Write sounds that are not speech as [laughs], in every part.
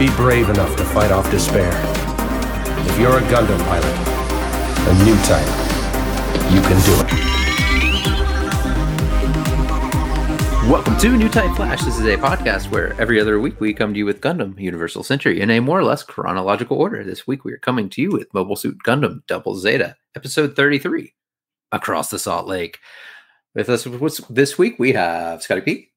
Be brave enough to fight off despair. If you're a Gundam pilot, a new type, you can do it. Welcome to New Type Flash. This is a podcast where every other week we come to you with Gundam Universal Century in a more or less chronological order. This week we are coming to you with Mobile Suit Gundam Double Zeta, episode 33, Across the Salt Lake. With us this week we have Scotty Pete.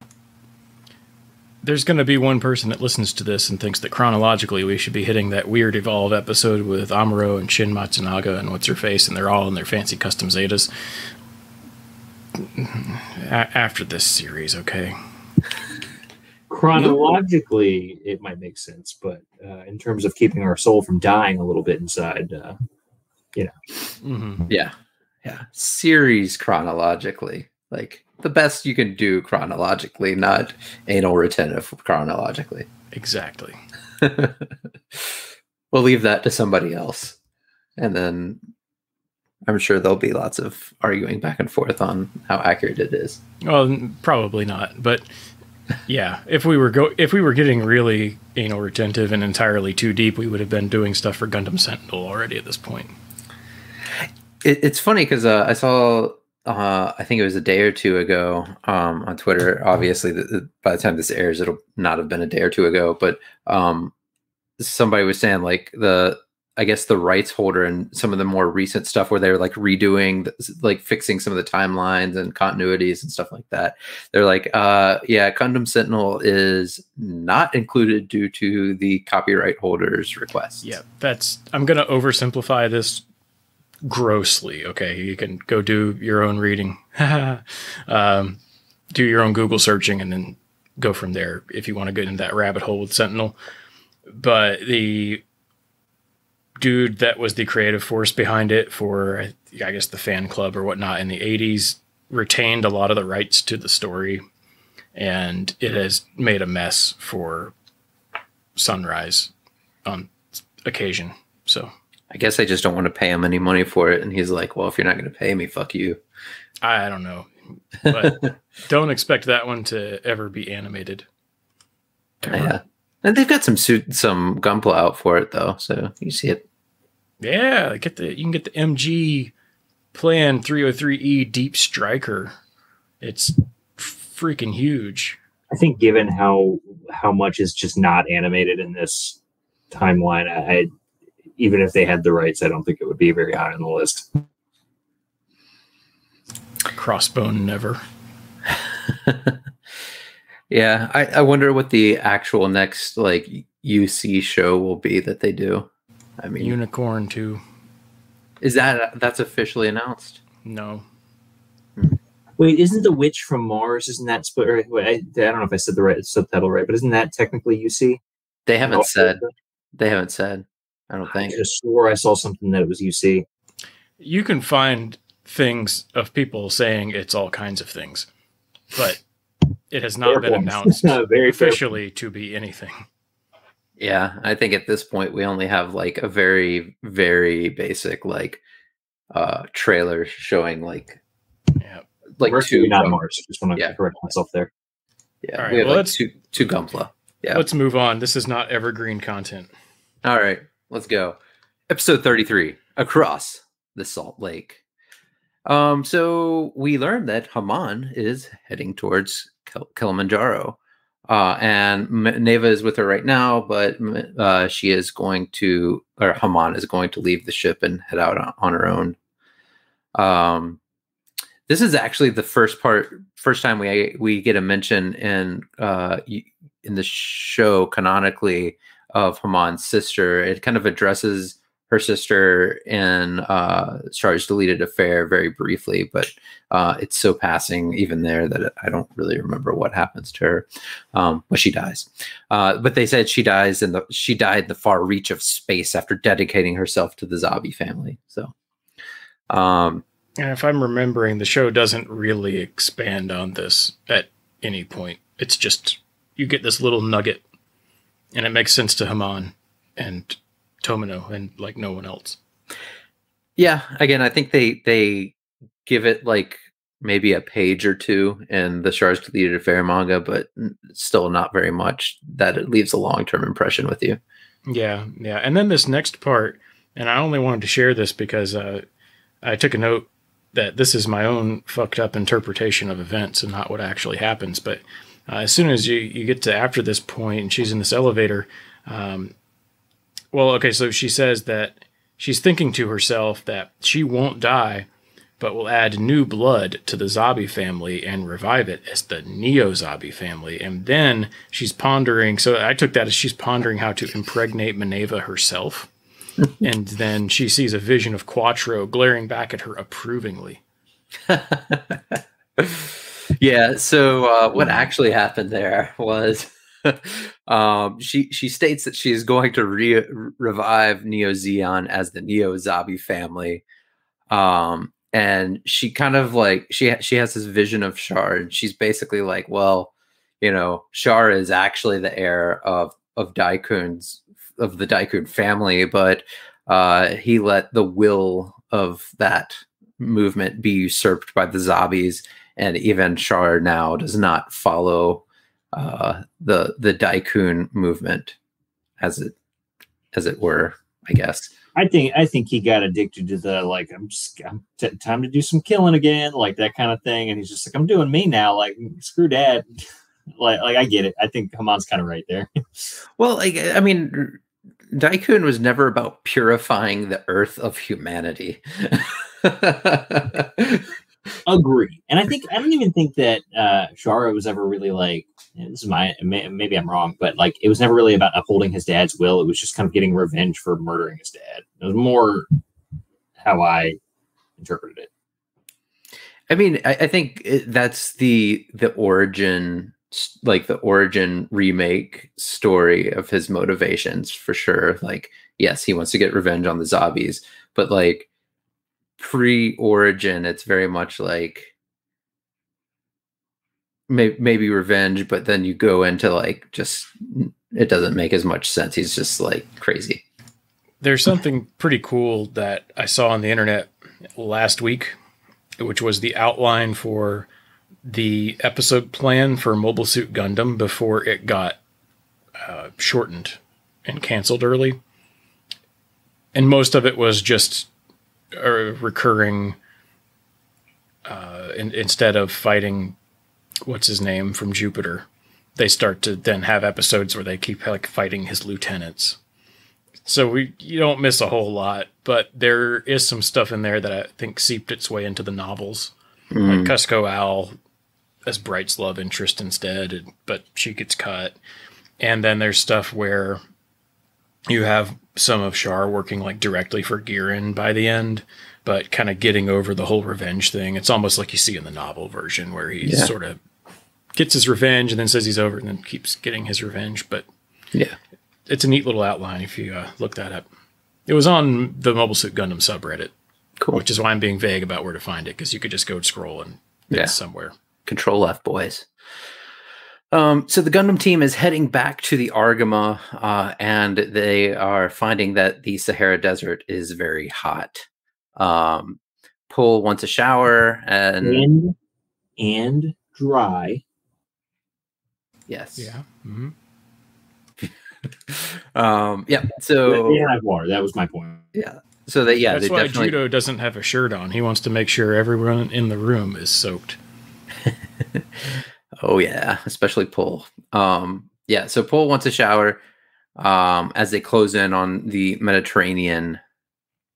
There's going to be one person that listens to this and thinks that chronologically we should be hitting that weird Evolve episode with Amuro and Shin Matsunaga and what's her face, and they're all in their fancy custom Zetas. A- after this series, okay. Chronologically, it might make sense, but uh, in terms of keeping our soul from dying a little bit inside, uh, you know. Mm-hmm. Yeah. Yeah. Series chronologically. Like the best you can do chronologically, not anal retentive chronologically. Exactly. [laughs] we'll leave that to somebody else. And then I'm sure there'll be lots of arguing back and forth on how accurate it is. Well, probably not, but yeah, if we were go if we were getting really anal retentive and entirely too deep, we would have been doing stuff for Gundam Sentinel already at this point. It, it's funny because uh, I saw uh, I think it was a day or two ago um, on Twitter. Obviously, the, the, by the time this airs, it'll not have been a day or two ago. But um, somebody was saying like the I guess the rights holder and some of the more recent stuff where they're like redoing, like fixing some of the timelines and continuities and stuff like that. They're like, uh, yeah, Gundam Sentinel is not included due to the copyright holder's request. Yeah, that's. I'm going to oversimplify this grossly. Okay, you can go do your own reading, [laughs] um, do your own Google searching, and then go from there if you want to get into that rabbit hole with Sentinel. But the dude that was the creative force behind it for, I guess, the fan club or whatnot in the 80s retained a lot of the rights to the story, and it has made a mess for Sunrise on occasion. So I guess I just don't want to pay him any money for it. And he's like, well, if you're not going to pay me, fuck you. I don't know. But [laughs] don't expect that one to ever be animated. Ever. Yeah. And they've got some suit, some gunpla out for it though, so you see it. Yeah, get the you can get the MG Plan 303E Deep Striker. It's freaking huge. I think given how how much is just not animated in this timeline, I even if they had the rights, I don't think it would be very high on the list. Crossbone never. [laughs] yeah, I, I wonder what the actual next like UC show will be that they do. I mean, Unicorn too. Is that that's officially announced? No. Hmm. Wait, isn't the witch from Mars? Isn't that? Sp- or, wait, I, I, don't know if I said the right subtitle right, but isn't that technically UC? They haven't no, said. They haven't said. I don't think. I just swore I saw something that it was UC. You can find things of people saying it's all kinds of things, but it has not fair been point. announced [laughs] very officially to be anything. Yeah, I think at this point we only have like a very, very basic like uh trailer showing like yeah, like two not Mars. Just want to yeah. correct myself there. Yeah, all right, we have well, like two two Gunpla. Yeah, let's move on. This is not evergreen content. All right, let's go. Episode thirty three. Across the Salt Lake. Um, so we learned that Haman is heading towards Kilimanjaro. Uh, and Neva is with her right now, but uh, she is going to, or Haman is going to leave the ship and head out on, on her own. Um, this is actually the first part, first time we we get a mention in uh, in the show canonically of Haman's sister. It kind of addresses her sister in uh, Deleted Affair very briefly, but uh, it's so passing even there that I don't really remember what happens to her. Um, but she dies. Uh, but they said she dies in the she died in the far reach of space after dedicating herself to the Zabi family. So, um, and if I'm remembering, the show doesn't really expand on this at any point. It's just you get this little nugget, and it makes sense to Haman and Tomino and like no one else. Yeah, again, I think they they give it like maybe a page or two in the Char's Deleted Affair manga, but still not very much. That it leaves a long term impression with you. Yeah, yeah. And then this next part, and I only wanted to share this because uh, I took a note that this is my own fucked up interpretation of events and not what actually happens. But uh, as soon as you, you get to after this point and she's in this elevator, um, well, okay, so she says that she's thinking to herself that she won't die, but will add new blood to the Zabi family and revive it as the Neo Zabi family. And then she's pondering. So I took that as she's pondering how to impregnate Mineva herself. [laughs] and then she sees a vision of Quattro glaring back at her approvingly. [laughs] yeah. So uh, what actually happened there was [laughs] um, she she states that she is going to re- revive Neo Zeon as the Neo Zabi family. Um, and she kind of like she she has this vision of Char, and she's basically like, well, you know, Char is actually the heir of of Daikun's of the Daikun family, but uh, he let the will of that movement be usurped by the Zabis, and even Char now does not follow uh, the the Daikun movement, as it as it were, I guess. I think I think he got addicted to the like I'm just I'm t- time to do some killing again, like that kind of thing, and he's just like I'm doing me now, like screw dad. [laughs] like like I get it. I think Haman's kind of right there. [laughs] well, like I mean, Daikun was never about purifying the earth of humanity. [laughs] Agree, and I think I don't even think that uh Shara was ever really like this is my maybe I'm wrong, but like it was never really about upholding his dad's will. It was just kind of getting revenge for murdering his dad. It was more how I interpreted it. I mean, I, I think that's the the origin, like the origin remake story of his motivations for sure. Like, yes, he wants to get revenge on the zombies, but like pre-origin, it's very much like may, maybe revenge, but then you go into like just it doesn't make as much sense. He's just like crazy. There's something pretty cool that I saw on the internet last week, which was the outline for the episode plan for Mobile Suit Gundam before it got uh, shortened and canceled early. And most of it was just a recurring. Uh, in, instead of fighting what's his name from Jupiter, they start to then have episodes where they keep like fighting his lieutenants. So we you don't miss a whole lot, but there is some stuff in there that I think seeped its way into the novels. Mm. Like Cusco Al as Bright's love interest instead, but she gets cut. And then there's stuff where you have some of Char working like directly for Gihren by the end, but kind of getting over the whole revenge thing. It's almost like you see in the novel version where he yeah. sort of gets his revenge and then says he's over and then keeps getting his revenge. But yeah, it's a neat little outline if you uh, look that up. It was on the Mobile Suit Gundam subreddit, cool. Which is why I'm being vague about where to find it because you could just go scroll and yeah. it's somewhere. Control F, boys. Um, so the Gundam team is heading back to the Argama, uh, and they are finding that the Sahara Desert is very hot. Um, Pol wants a shower and and, and dry. Yes. Yeah. Mm-hmm. [laughs] um. Yeah. So they have water. That was my point. Yeah. So that yeah, that's why definitely... Judau doesn't have a shirt on. He wants to make sure everyone in the room is soaked. [laughs] oh yeah, especially Paul. Um. Yeah. So Paul wants a shower. Um. As they close in on the Mediterranean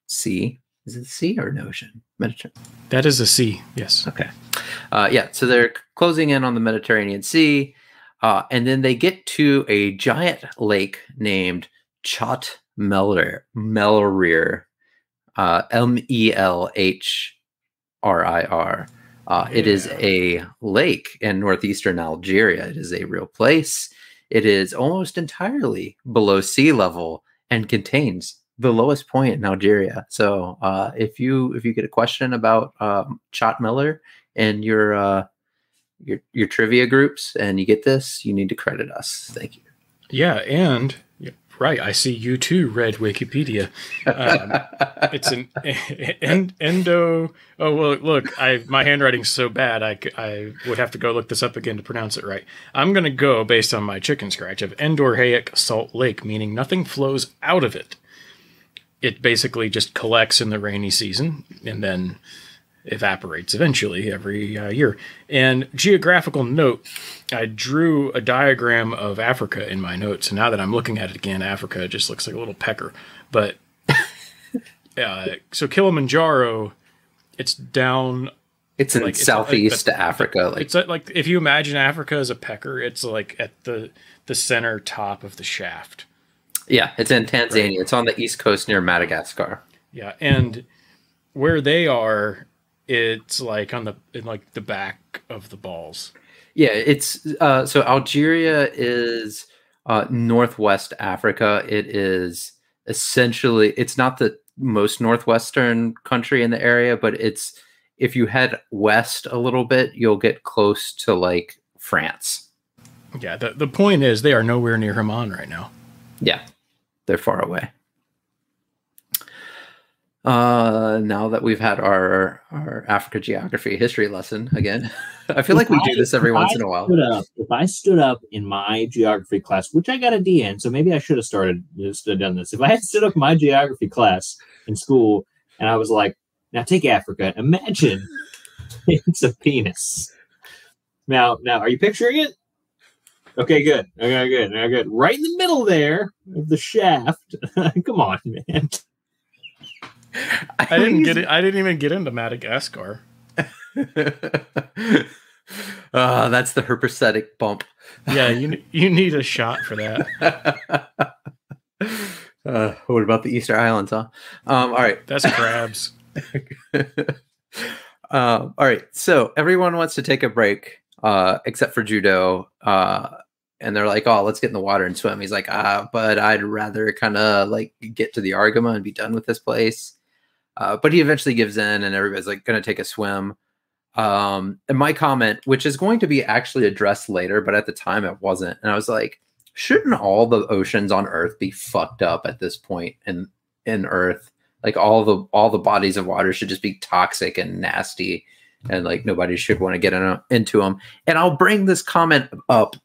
Sea. Is it sea or an ocean? Mediterranean. That is a sea. Yes. Okay. Uh, yeah. So they're closing in on the Mediterranean Sea, uh, and then they get to a giant lake named Chott Melrhir. Melrir. Uh, M E L H R I R. Uh, it is a lake in northeastern Algeria. It is a real place. It is almost entirely below sea level and contains the lowest point in Algeria. So uh, if you if you get a question about um, Chot Miller and your uh, your your trivia groups and you get this, you need to credit us. Thank you. Yeah, and right. I see you too. Read Wikipedia. Um, it's an [laughs] en- endo. Oh well, look, I my handwriting's so bad. I, I would have to go look this up again to pronounce it right. I'm gonna go based on my chicken scratch of endorheic salt lake, meaning nothing flows out of it. It basically just collects in the rainy season and then evaporates eventually every uh, year. And geographical note, I drew a diagram of Africa in my notes, and now that I'm looking at it again, Africa just looks like a little pecker. But [laughs] uh, so Kilimanjaro, it's down. It's in Like, it's a- southeast Africa. Like It's like, like if you imagine Africa as a pecker, it's like at the the center top of the shaft. yeah, it's in Tanzania. It's on the east coast near Madagascar. Yeah, and where they are, it's like on the in like the back of the balls. Yeah, it's uh, so Algeria is uh, northwest Africa. It is essentially it's not the most northwestern country in the area, but it's if you head west a little bit, you'll get close to like France. Yeah, the, the point is they are nowhere near Haman right now. Yeah, they're far away. Uh, now that we've had our our Africa geography history lesson again, [laughs] I feel like we do this every once I in a while. up- if I stood up in my geography class, which I got a D in, so maybe I should have started just done this. If I had stood up in my geography class in school and I was like, "Now take Africa. Imagine [laughs] it's a penis." Now, now, are you picturing it? Okay, good. Okay, good. Okay, good. Right in the middle there of the shaft. [laughs] Come on, man. I didn't get it. I didn't even get into Madagascar. uh, [laughs] that's the herpesetic bump. Yeah, you you need a shot for that. [laughs] uh, what about the Easter Islands, huh? Um, all right. That's crabs. um, [laughs] all right. So everyone wants to take a break, uh, except for Judau. Uh, and they're like, "Oh, let's get in the water and swim." He's like, "Ah, but I'd rather kind of like get to the Argama and be done with this place." Uh, but he eventually gives in, and everybody's like, "Going to take a swim." Um, and my comment, which is going to be actually addressed later, but at the time it wasn't, and I was like, "Shouldn't all the oceans on Earth be fucked up at this point in in Earth?" like all the all the bodies of water should just be toxic and nasty and like nobody should want to get in, into them and i'll bring this comment up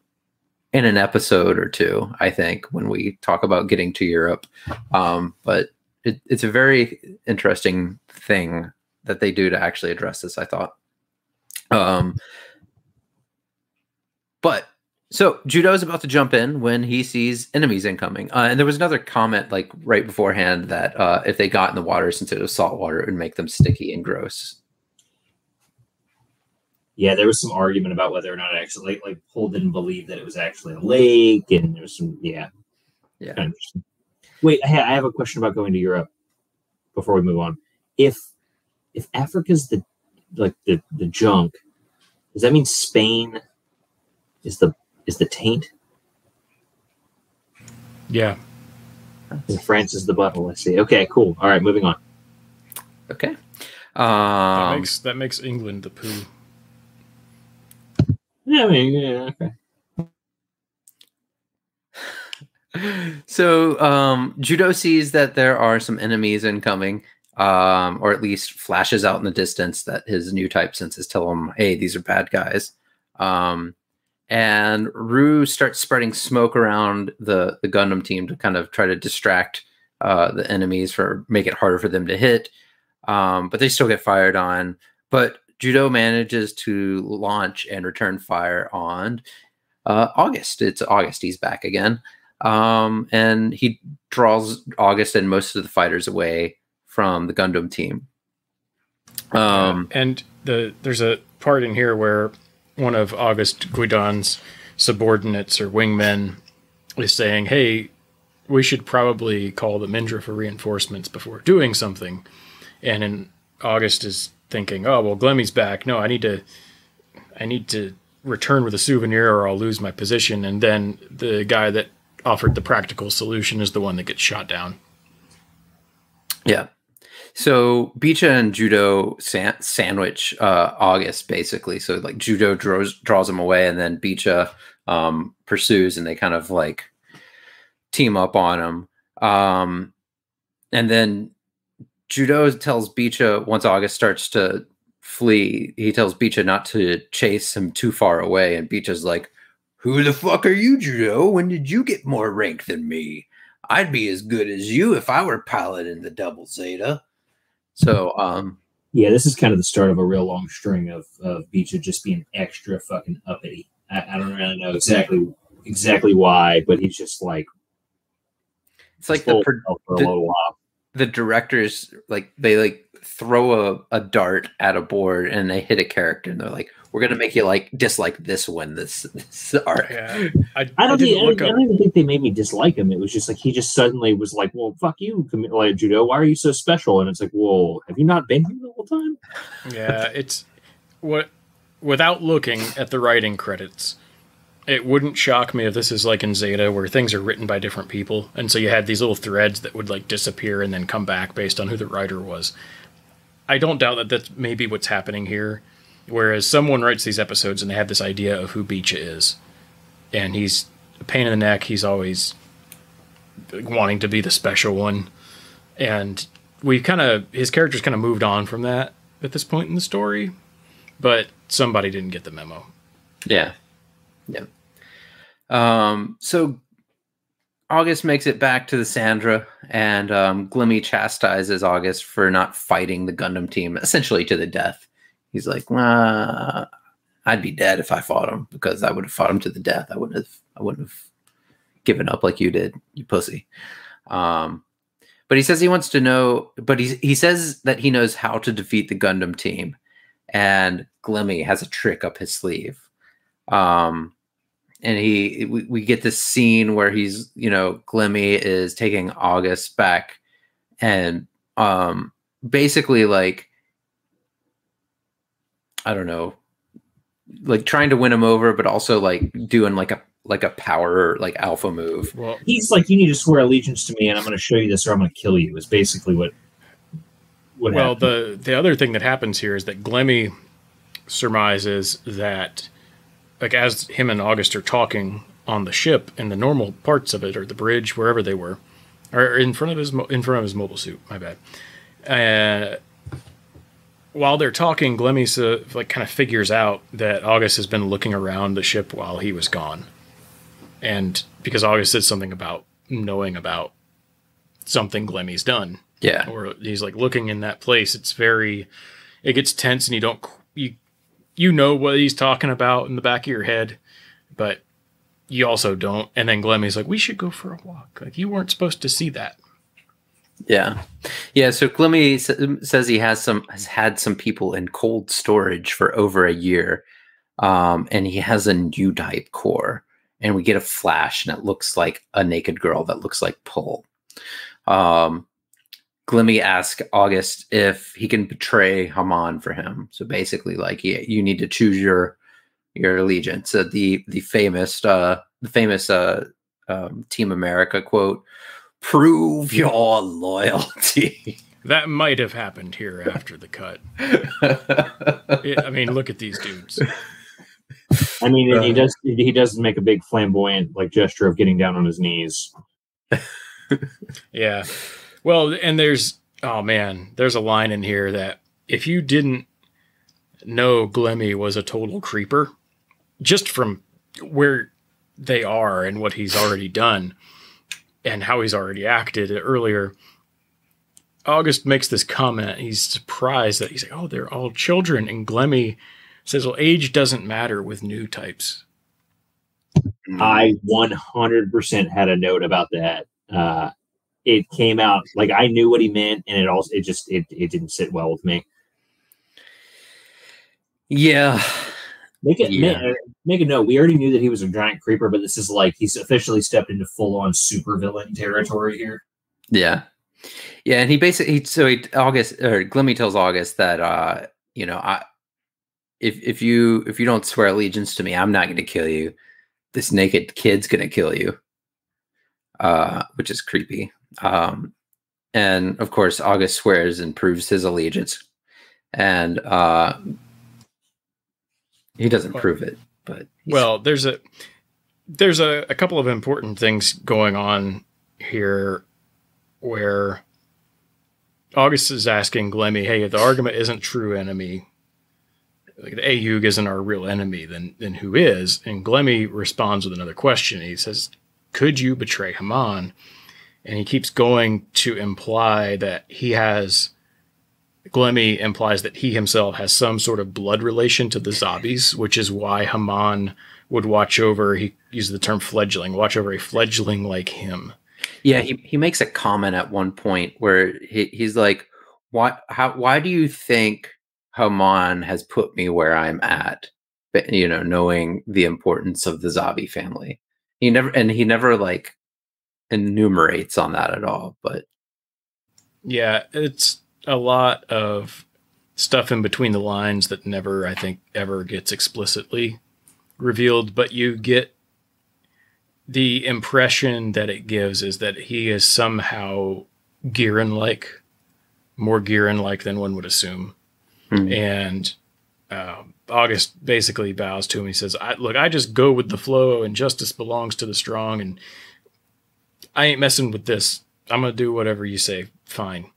in an episode or two i think when we talk about getting to europe um, but it, it's a very interesting thing that they do to actually address this i thought um, but so Judau is about to jump in when he sees enemies incoming, uh, and there was another comment like right beforehand that uh, if they got in the water since it was salt water, it would make them sticky and gross. Yeah, there was some argument about whether or not actually like, like Paul didn't believe that it was actually a lake, and there was some yeah. Yeah. Kind of. Wait, I ha- I have a question about going to Europe before we move on. If if Africa's the like the the junk, does that mean Spain is the is the taint Yeah. and France is the butthole? I see. Okay, cool. All right, moving on. Okay. That Um, makes that makes England the poo. Yeah, I mean, yeah, okay. So um, Judau sees that there are some enemies incoming, um, or at least flashes out in the distance that his new type senses tell him, "Hey, these are bad guys." Um, and Rue starts spreading smoke around the the Gundam team to kind of try to distract uh, the enemies for make it harder for them to hit. Um, but they still get fired on. But Judau manages to launch and return fire on uh, August. It's August. He's back again um, and he draws August and most of the fighters away from the Gundam team. Um, and the there's a part in here where one of August Guidon's subordinates or wingmen is saying, "Hey, we should probably call the Mindra for reinforcements before doing something." And then August is thinking, "Oh, well, Glemy's back. No, I need to, I need to return with a souvenir, or I'll lose my position." And then the guy that offered the practical solution is the one that gets shot down. yeah. So Beecha and Judau san- sandwich uh, August basically. So like Judau draws draws him away, and then Beecha um, pursues, and they kind of like team up on him. Um, and then Judau tells Beecha once August starts to flee, he tells Beecha not to chase him too far away. And Beecha's like, Who the fuck are you, Judau? When did you get more rank than me? I'd be as good as you if I were pilot in the double Zeta. So, um, Yeah, this is kind of the start of a real long string of of Beecha just being extra fucking uppity. I, I don't really know exactly exactly why, but he's just like it's like the, pro- himself for a the- the directors like they like throw a, a dart at a board and they hit a character and they're like we're gonna make you like dislike this one this this arc Yeah, [laughs] I, I don't, I think, I, I don't even think they made me dislike him. It was just like he just suddenly was like, "Well, fuck you, commi- like Judau. Why are you so special?" And it's like, "Whoa, have you not been here the whole time?" [laughs] Yeah, it's what without looking at the writing credits, it wouldn't shock me if this is like in Zeta where things are written by different people, and so you had these little threads that would like disappear and then come back based on who the writer was. I don't doubt that that's maybe what's happening here. Whereas someone writes these episodes and they have this idea of who Beecha is, and he's a pain in the neck. He's always wanting to be the special one, and we kind of his character's kind of moved on from that at this point in the story, but somebody didn't get the memo. yeah. Yeah um so august makes it back to the sandra and um glemy chastises august for not fighting the gundam team essentially to the death he's like uh, i'd be dead if i fought him because i would have fought him to the death. I wouldn't have i wouldn't have given up like you did you pussy. Um but he says he wants to know but he, he says that he knows how to defeat the gundam team and glemy has a trick up his sleeve. Um and he we, we get this scene where he's you know glemy is taking august back and um basically like i don't know like trying to win him over but also like doing like a like a power like alpha move Well, He's like, "You need to swear allegiance to me, and I'm going to show you this, or I'm going to kill you." Is basically what. What well, happened. the the other thing that happens here is that Glemy surmises that, like, as him and August are talking on the ship in the normal parts of it or the bridge wherever they were, or in front of his mo- in front of his mobile suit. My bad. Uh, while they're talking, Glemy uh, like kind of figures out that August has been looking around the ship while he was gone, and because August said something about knowing about something Glemy's done, yeah. Or he's like looking in that place. It's very it gets tense and you don't you you know what he's talking about in the back of your head but you also don't. And then glemy's like we should go for a walk. Like you weren't supposed to see that Yeah, yeah. So Glemy says he has some has had some people in cold storage for over a year, um, and he has a new type core. And we get a flash, and it looks like a naked girl that looks like Pull. Um, Glemy asks August if he can betray Haman for him. So basically, like, yeah, you need to choose your your allegiance. Uh, the the famous uh, the famous uh, um, Team America quote prove your loyalty. [laughs] that might have happened here after the cut It- i mean look at these dudes I mean, and he uh, does. He does make a big flamboyant like gesture of getting down on his knees. yeah well and there's oh man there's a line in here that if you didn't know glemy was a total creeper just from where they are and what he's already done and how he's already acted earlier august makes this comment he's surprised that he's like oh they're all children and glemy says well age doesn't matter with new types I 100% had a note about that. Uh, it came out like I knew what he meant, and it also it just it, it didn't sit well with me. yeah. Make it Yeah. ma- make a note. We already knew that he was a giant creeper, but this is like he's officially stepped into full on supervillain territory here. Yeah. Yeah. And he basically, so he, August, or Glemy tells August that, uh, you know, I, if, if you, if you don't swear allegiance to me, I'm not going to kill you. This naked kid's going to kill you. Uh, which is creepy. Um, and of course, August swears and proves his allegiance. And, uh, he doesn't prove it, but Well, there's a there's a, a couple of important things going on here where August is asking Glemy, hey, if the argument isn't true enemy, like the AEUG isn't our real enemy, then then who is? And Glemy responds with another question. He says, Could you betray Haman? And he keeps going to imply that he has Glemy implies that he himself has some sort of blood relation to the Zabis, which is why Haman would watch over, he uses the term fledgling, watch over a fledgling like him. Yeah, he, he makes a comment at one point where he, he's like, "Why how why do you think Haman has put me where I'm at?" But you know, knowing the importance of the Zabi family, he never and he never like enumerates on that at all. But yeah, it's a lot of stuff in between the lines that never, I think, ever gets explicitly revealed. But you get the impression that it gives is that he is somehow Gihren like, more Gihren like than one would assume. Hmm. And uh, August basically bows to him. He says, I, Look, I just go with the flow, and justice belongs to the strong. And I ain't messing with this. I'm going to do whatever you say. Fine.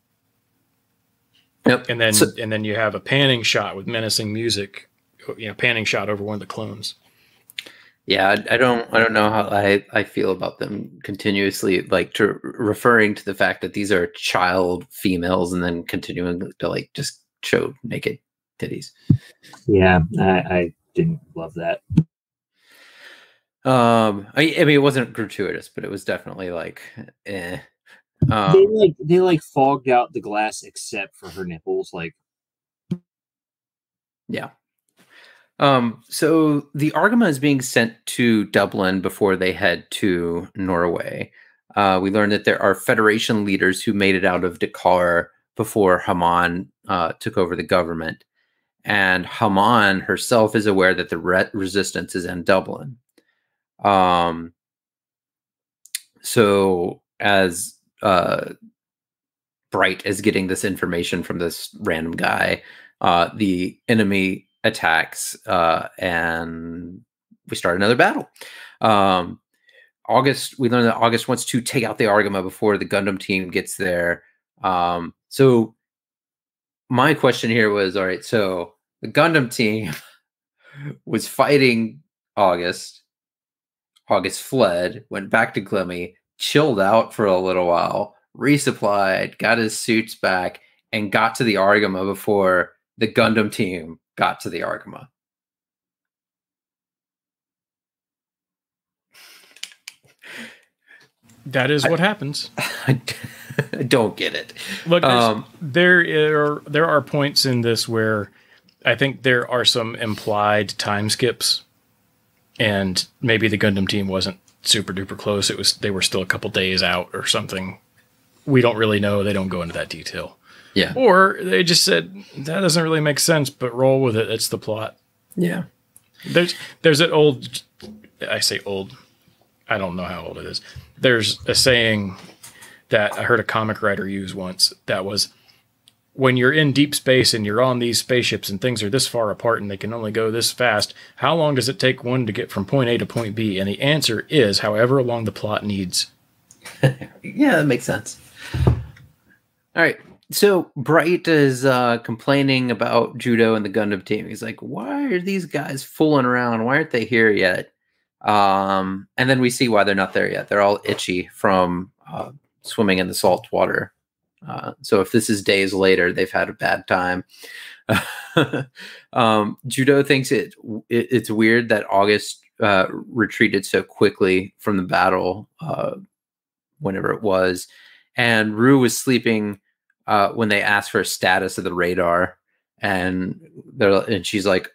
Yep. And then, So- and then you have a panning shot with menacing music, you know, panning shot over one of the clones. Yeah, I, I don't I don't know how I, I feel about them continuously like to referring to the fact that these are child females and then continuing to like just show naked titties. Yeah, I, I didn't love that. Um I, I mean it wasn't gratuitous, but it was definitely like eh. They Um, like they like fogged out the glass except for her nipples. Like yeah. Um so the Argama is being sent to Dublin before they head to Norway. Uh, we learned that there are Federation leaders who made it out of Dakar before Haman uh, took over the government. And Haman herself is aware that the re- resistance is in Dublin. Um, so, as uh, Bright is getting this information from this random guy, uh, the enemy attacks uh, and we start another battle. Um, August, we learn that August wants to take out the Argama before the Gundam team gets there. Um, so my question here was, all right, so the Gundam team [laughs] was fighting August. August fled, went back to Glemy, chilled out for a little while, resupplied, got his suits back, and got to the Argama before the Gundam team got to the Argama. That is what happens. [laughs] I don't get it. Look, Um, there are there are points in this where I think there are some implied time skips, and maybe the Gundam team wasn't super duper close. It was they were still a couple days out or something. We don't really know. They don't go into that detail. Yeah. Or they just said that doesn't really make sense, but roll with it. It's the plot. Yeah. There's there's an old I say old. I don't know how old it is. There's a saying that I heard a comic writer use once that was when you're in deep space and you're on these spaceships and things are this far apart and they can only go this fast, how long does it take one to get from point A to point B? And the answer is however long the plot needs. [laughs] Yeah, that makes sense. All right. So Bright is uh, complaining about Judau and the Gundam team. He's like, "Why are these guys fooling around? Why aren't they here yet?" Um, and then we see why they're not there yet. They're all itchy from uh, swimming in the salt water. Uh, so if this is days later, they've had a bad time. [laughs] um, Judau thinks it, it it's weird that August uh, retreated so quickly from the battle. Uh, whenever it was, and Rue was sleeping uh, when they asked for a status of the radar, and they're and she's like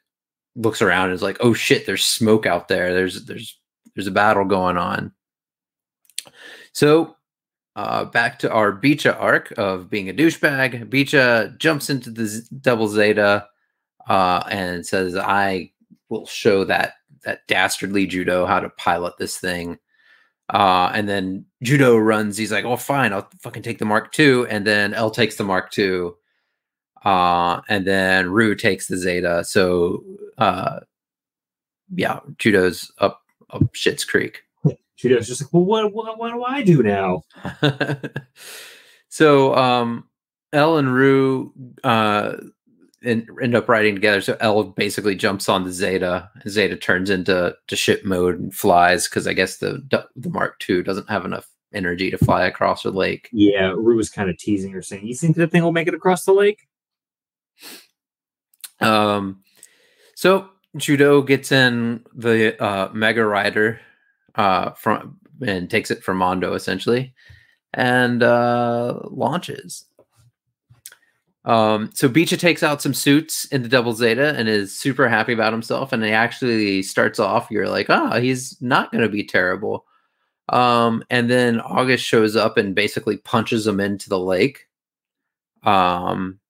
looks around and is like, "Oh shit, there's smoke out there. There's there's there's a battle going on." So uh, back to our Beecha arc of being a douchebag. Beecha jumps into the Z- double Zeta uh, and says, "I will show that that dastardly Judau how to pilot this thing." Uh, and then Judau runs. He's like, "Oh, fine, I'll fucking take the Mark II." And then Elle takes the Mark II. Uh, and then Rue takes the Zeta. So, uh, yeah, Judau's up up Shit's Creek. Judau's just like, well, what, what, what do I do now? [laughs] so um Elle and Rue uh en- end up riding together. So Elle basically jumps on the Zeta. Zeta turns into to ship mode and flies because I guess the the Mark II doesn't have enough energy to fly across the lake. Yeah, Rue was kind of teasing her, saying, "You think that thing will make it across the lake?" Um, so Judau gets in the uh, Mega Rider uh, from and takes it from Mondo essentially, and uh, launches. Um, so Beecha takes out some suits in the Double Zeta and is super happy about himself. And he actually starts off, you're like, ah, he's not going to be terrible. Um, and then August shows up and basically punches him into the lake. Um,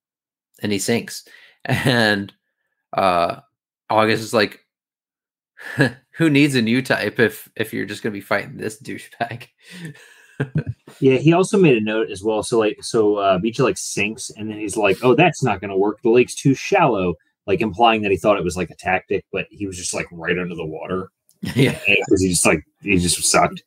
and he sinks. [laughs] And uh, August is like, [laughs] who needs a new type if if you're just going to be fighting this douchebag? [laughs] Yeah, he also made a note as well. So like, so uh, Beecha like sinks, and then he's like, "Oh, that's not going to work. The lake's too shallow." Like implying that he thought it was like a tactic, but he was just like right under the water [laughs] yeah. because he just like he just sucked.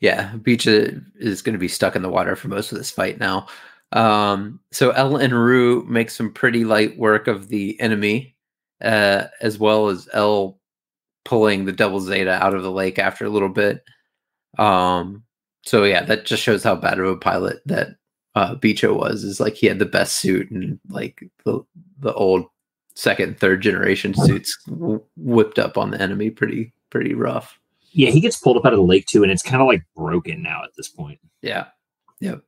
Yeah, Beach is going to be stuck in the water for most of this fight now. Um, so Elle and Rue make some pretty light work of the enemy, uh, as well as Elle pulling the double Zeta out of the lake after a little bit. Um, so yeah, that just shows how bad of a pilot that uh, Beecha was. Is like he had the best suit and like the the old second, third generation suits whipped up on the enemy pretty pretty rough. Yeah, he gets pulled up out of the lake too, and it's kind of like broken now at this point. Yeah. Yep.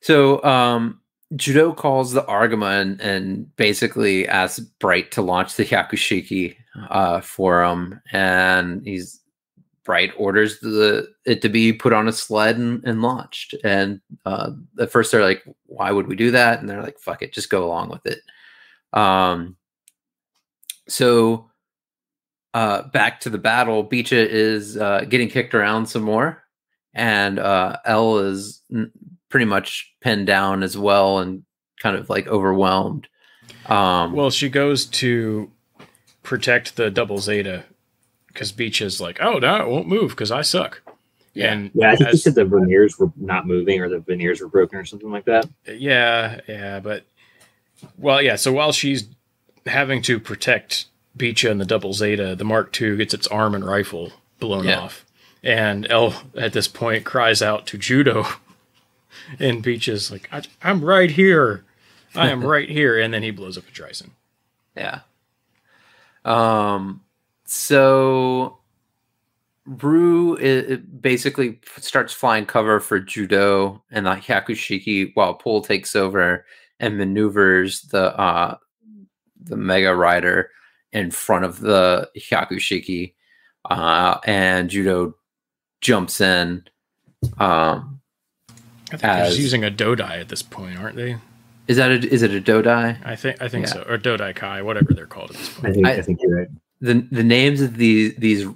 So um Judau calls the Argama and, basically asks Bright to launch the Hyakushiki uh, for him. And he's Bright orders the it to be put on a sled and, and launched. And uh, at first they're like, why would we do that? And they're like, fuck it, just go along with it. Um so uh back to the battle, Beecha is uh getting kicked around some more and uh Elle is pretty much pinned down as well and kind of like overwhelmed. Um, Well, she goes to protect the double Zeta because Beach is like, oh, no, it won't move because I suck. Yeah. And Yeah, I think he said the veneers were not moving or the veneers were broken or something like that. Yeah, yeah, but well, yeah. So while she's having to protect Beecha and the Double Zeta, the Mark II gets its arm and rifle blown Yeah. off, and Elle at this point cries out to Judau, and Beecha's like, I, "I'm right here, I am [laughs] right here," and then he blows up a Dreissen. yeah. Um, so Rue basically starts flying cover for Judau and the Hyakushiki while Pool takes over and maneuvers the uh the Mega Rider in front of the Hyakushiki. Uh and Judau jumps in. Um I think they're just using a Dodai at this point, aren't they? is that a, is it a Dodai? I think I think Yeah. so, or Dodai Kai, whatever they're called at this I point. think I, I- think you're right. the the names of these these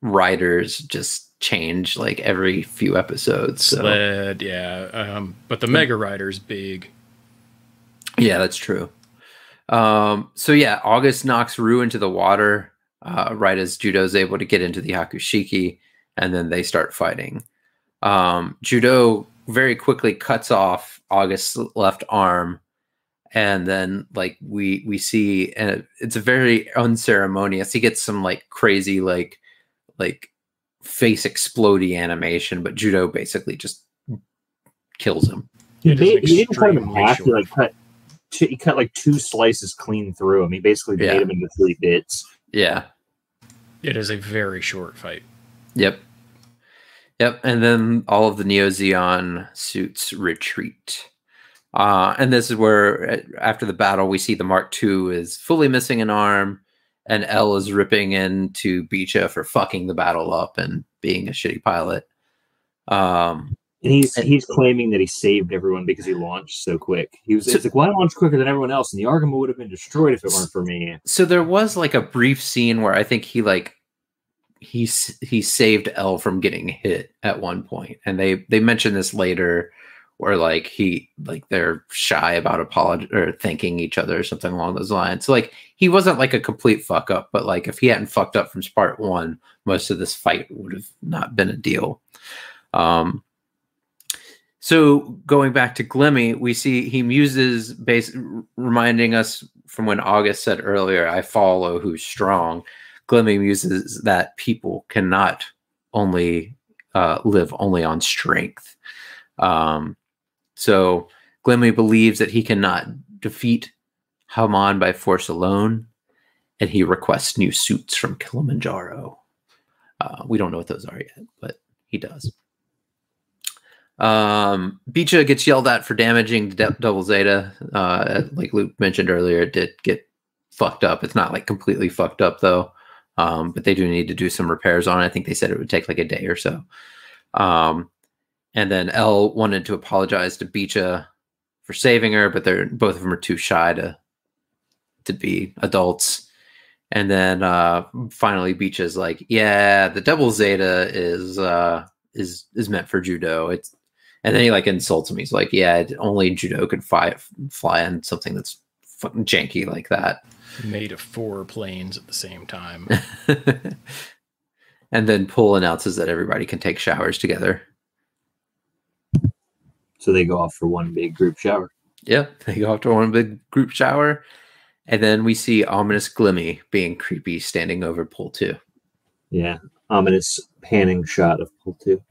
riders just change like every few episodes. So Sled, yeah. Um, but the Mega Rider's big. yeah, that's true. Um, so yeah, August knocks Rue into the water uh, right as Judau's able to get into the Hyakushiki, and then they start fighting. Um, Judau very quickly cuts off August's left arm, and then like we we see, and it's a very unceremonious. He gets some like crazy like like face explodey animation, but Judau basically just kills him. He, ba- he didn't cut him in half. He like cut. Two, he cut like two slices clean through him. He basically Yeah. made him into three bits. Yeah. It is a very short fight. Yep. Yep. And then all of the Neo Zeon suits retreat. Uh, and this is where, uh, after the battle, we see the Mark II is fully missing an arm, and Elle is ripping into Beecha for fucking the battle up and being a shitty pilot. Um, And he's And- he's claiming that he saved everyone because he launched so quick. He was So- it's like, well, I launched quicker than everyone else, and the Argama would have been destroyed if it weren't for me. so there was like a brief scene where I think he like he he saved Elle from getting hit at one point, and they they mention this later where like he like they're shy about apology or thanking each other or something along those lines. So like he wasn't like a complete fuck up, but like if he hadn't fucked up from part one, most of this fight would have not been a deal. Um, so going back to Glemy, we see he muses base reminding us from when August said earlier, I follow who's strong. Glemy muses that people cannot only uh, live only on strength. Um, so Glemy believes that he cannot defeat Haman by force alone, and he requests new suits from Kilimanjaro. Uh, we don't know what those are yet, but he does. Um, Beecha gets yelled at for damaging D- Double Zeta. Uh, like Luke mentioned earlier, it did get fucked up. It's not like completely fucked up though, um, but they do need to do some repairs on it. I think they said it would take like a day or so. Um, and then Elle wanted to apologize to Beecha for saving her, but they're both of them are too shy to to be adults. And then uh, finally, Beecha's like, "Yeah, the double Zeta is uh, is is meant for Judau. It's and then he like insults him. He's like, "Yeah, only Judau could fly fly on something that's fucking janky like that." Made of four planes at the same time. [laughs] and then Pool announces that everybody can take showers together. So they go off for one big group shower. Yep, they go off to one big group shower, and then we see ominous Glemy being creepy, standing over Pool Two. Yeah, ominous panning shot of Pool Two.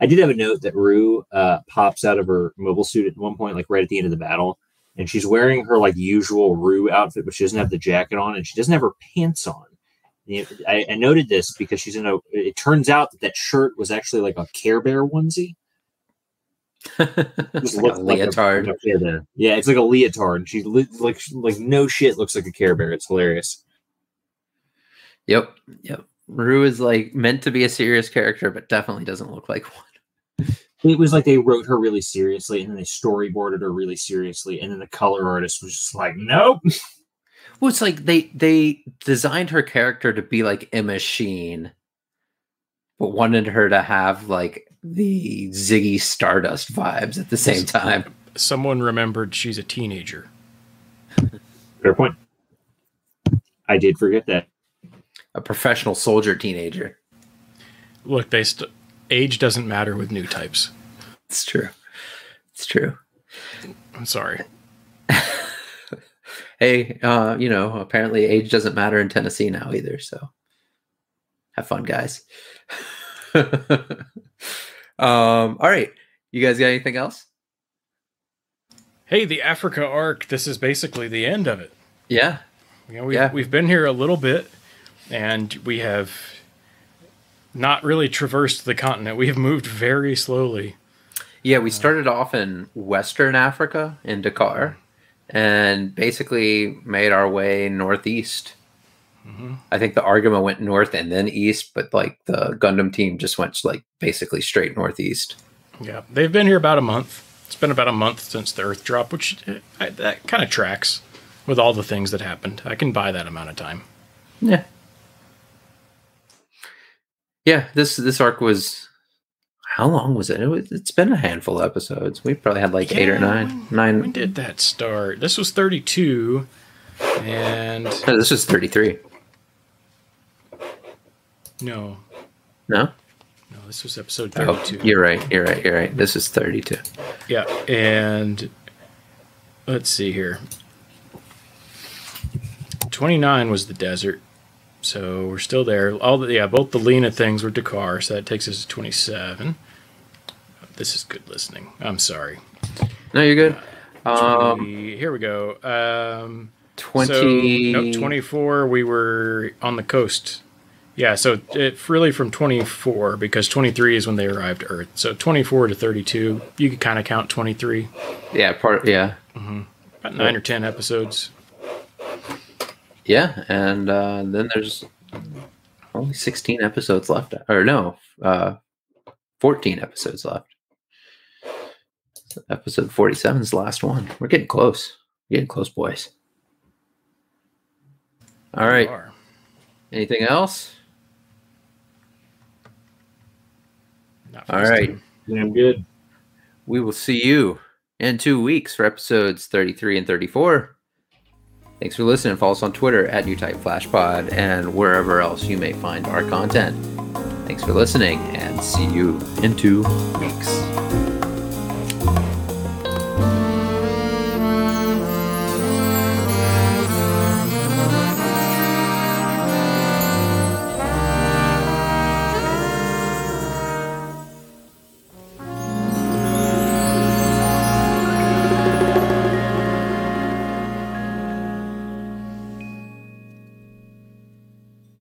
I did have a note that Rue uh, pops out of her mobile suit at one point, like right at the end of the battle, and she's wearing her like usual Rue outfit, but she doesn't have the jacket on, and she doesn't have her pants on. I, I, noted this because she's in a. It turns out that that shirt was actually like a Care Bear onesie. [laughs] Just like a leotard. Like a, yeah, it's like a leotard. She like like no shit looks like a Care Bear. It's hilarious. Yep, yep. Rue is like meant to be a serious character, but definitely doesn't look like one it was like they wrote her really seriously and then they storyboarded her really seriously and then the color artist was just like nope. Well it's like they they designed her character to be like a machine but wanted her to have like the ziggy stardust vibes at the same time. Someone remembered she's a teenager. Fair point. I did forget that. A professional soldier teenager. Look they st- age doesn't matter with new types. It's true. It's true. I'm sorry. hey, uh, you know, apparently age doesn't matter in Tennessee now either. So have fun, guys. [laughs] um, all right. You guys got anything else? Hey, the Africa arc. This is basically the end of it. Yeah. You know, we've, yeah. we've been here a little bit and we have not really traversed the continent. We have moved very slowly. Yeah, we started off in Western Africa in Dakar and basically made our way northeast. Mm-hmm. I think the Argama went north and then east, but like the Gundam team just went like basically straight northeast. Yeah, they've been here about a month. It's been about a month since the Earth drop, which I, that kind of tracks with all the things that happened. I can buy that amount of time. Yeah, yeah, this this arc was how long was it? it was, it's been a handful of episodes. We probably had like yeah, eight or nine. Nine. When did that start? This was thirty-two, and this was thirty-three. No. No. No, this was episode oh, thirty-two. Oh, you're right. You're right. You're right. This is thirty-two. Yeah, and let's see here. Twenty-nine was the desert. So we're still there. All the yeah, both the Lena things were Dakar, so that takes us to 27. This is good listening. I'm sorry. No, you're good. Uh, 20, um, here we go. Um, 20 so, no, 24 we were on the coast. Yeah, so it really from 24 because 23 is when they arrived Earth. So 24 to 32, you could kind of count 23. Yeah, part yeah. Mm-hmm. About 9 or 10 episodes. Yeah, and uh, then there's only 16 episodes left, or no, uh, 14 episodes left. episode 47 is the last one. We're getting close. We're getting close, boys. All right. Anything else? All right. Yeah, I'm good. we will see you in two weeks for episodes 33 and 34. Thanks for listening. Follow us on Twitter at NewTypeFlashPod and wherever else you may find our content. Thanks for listening and see you in two weeks.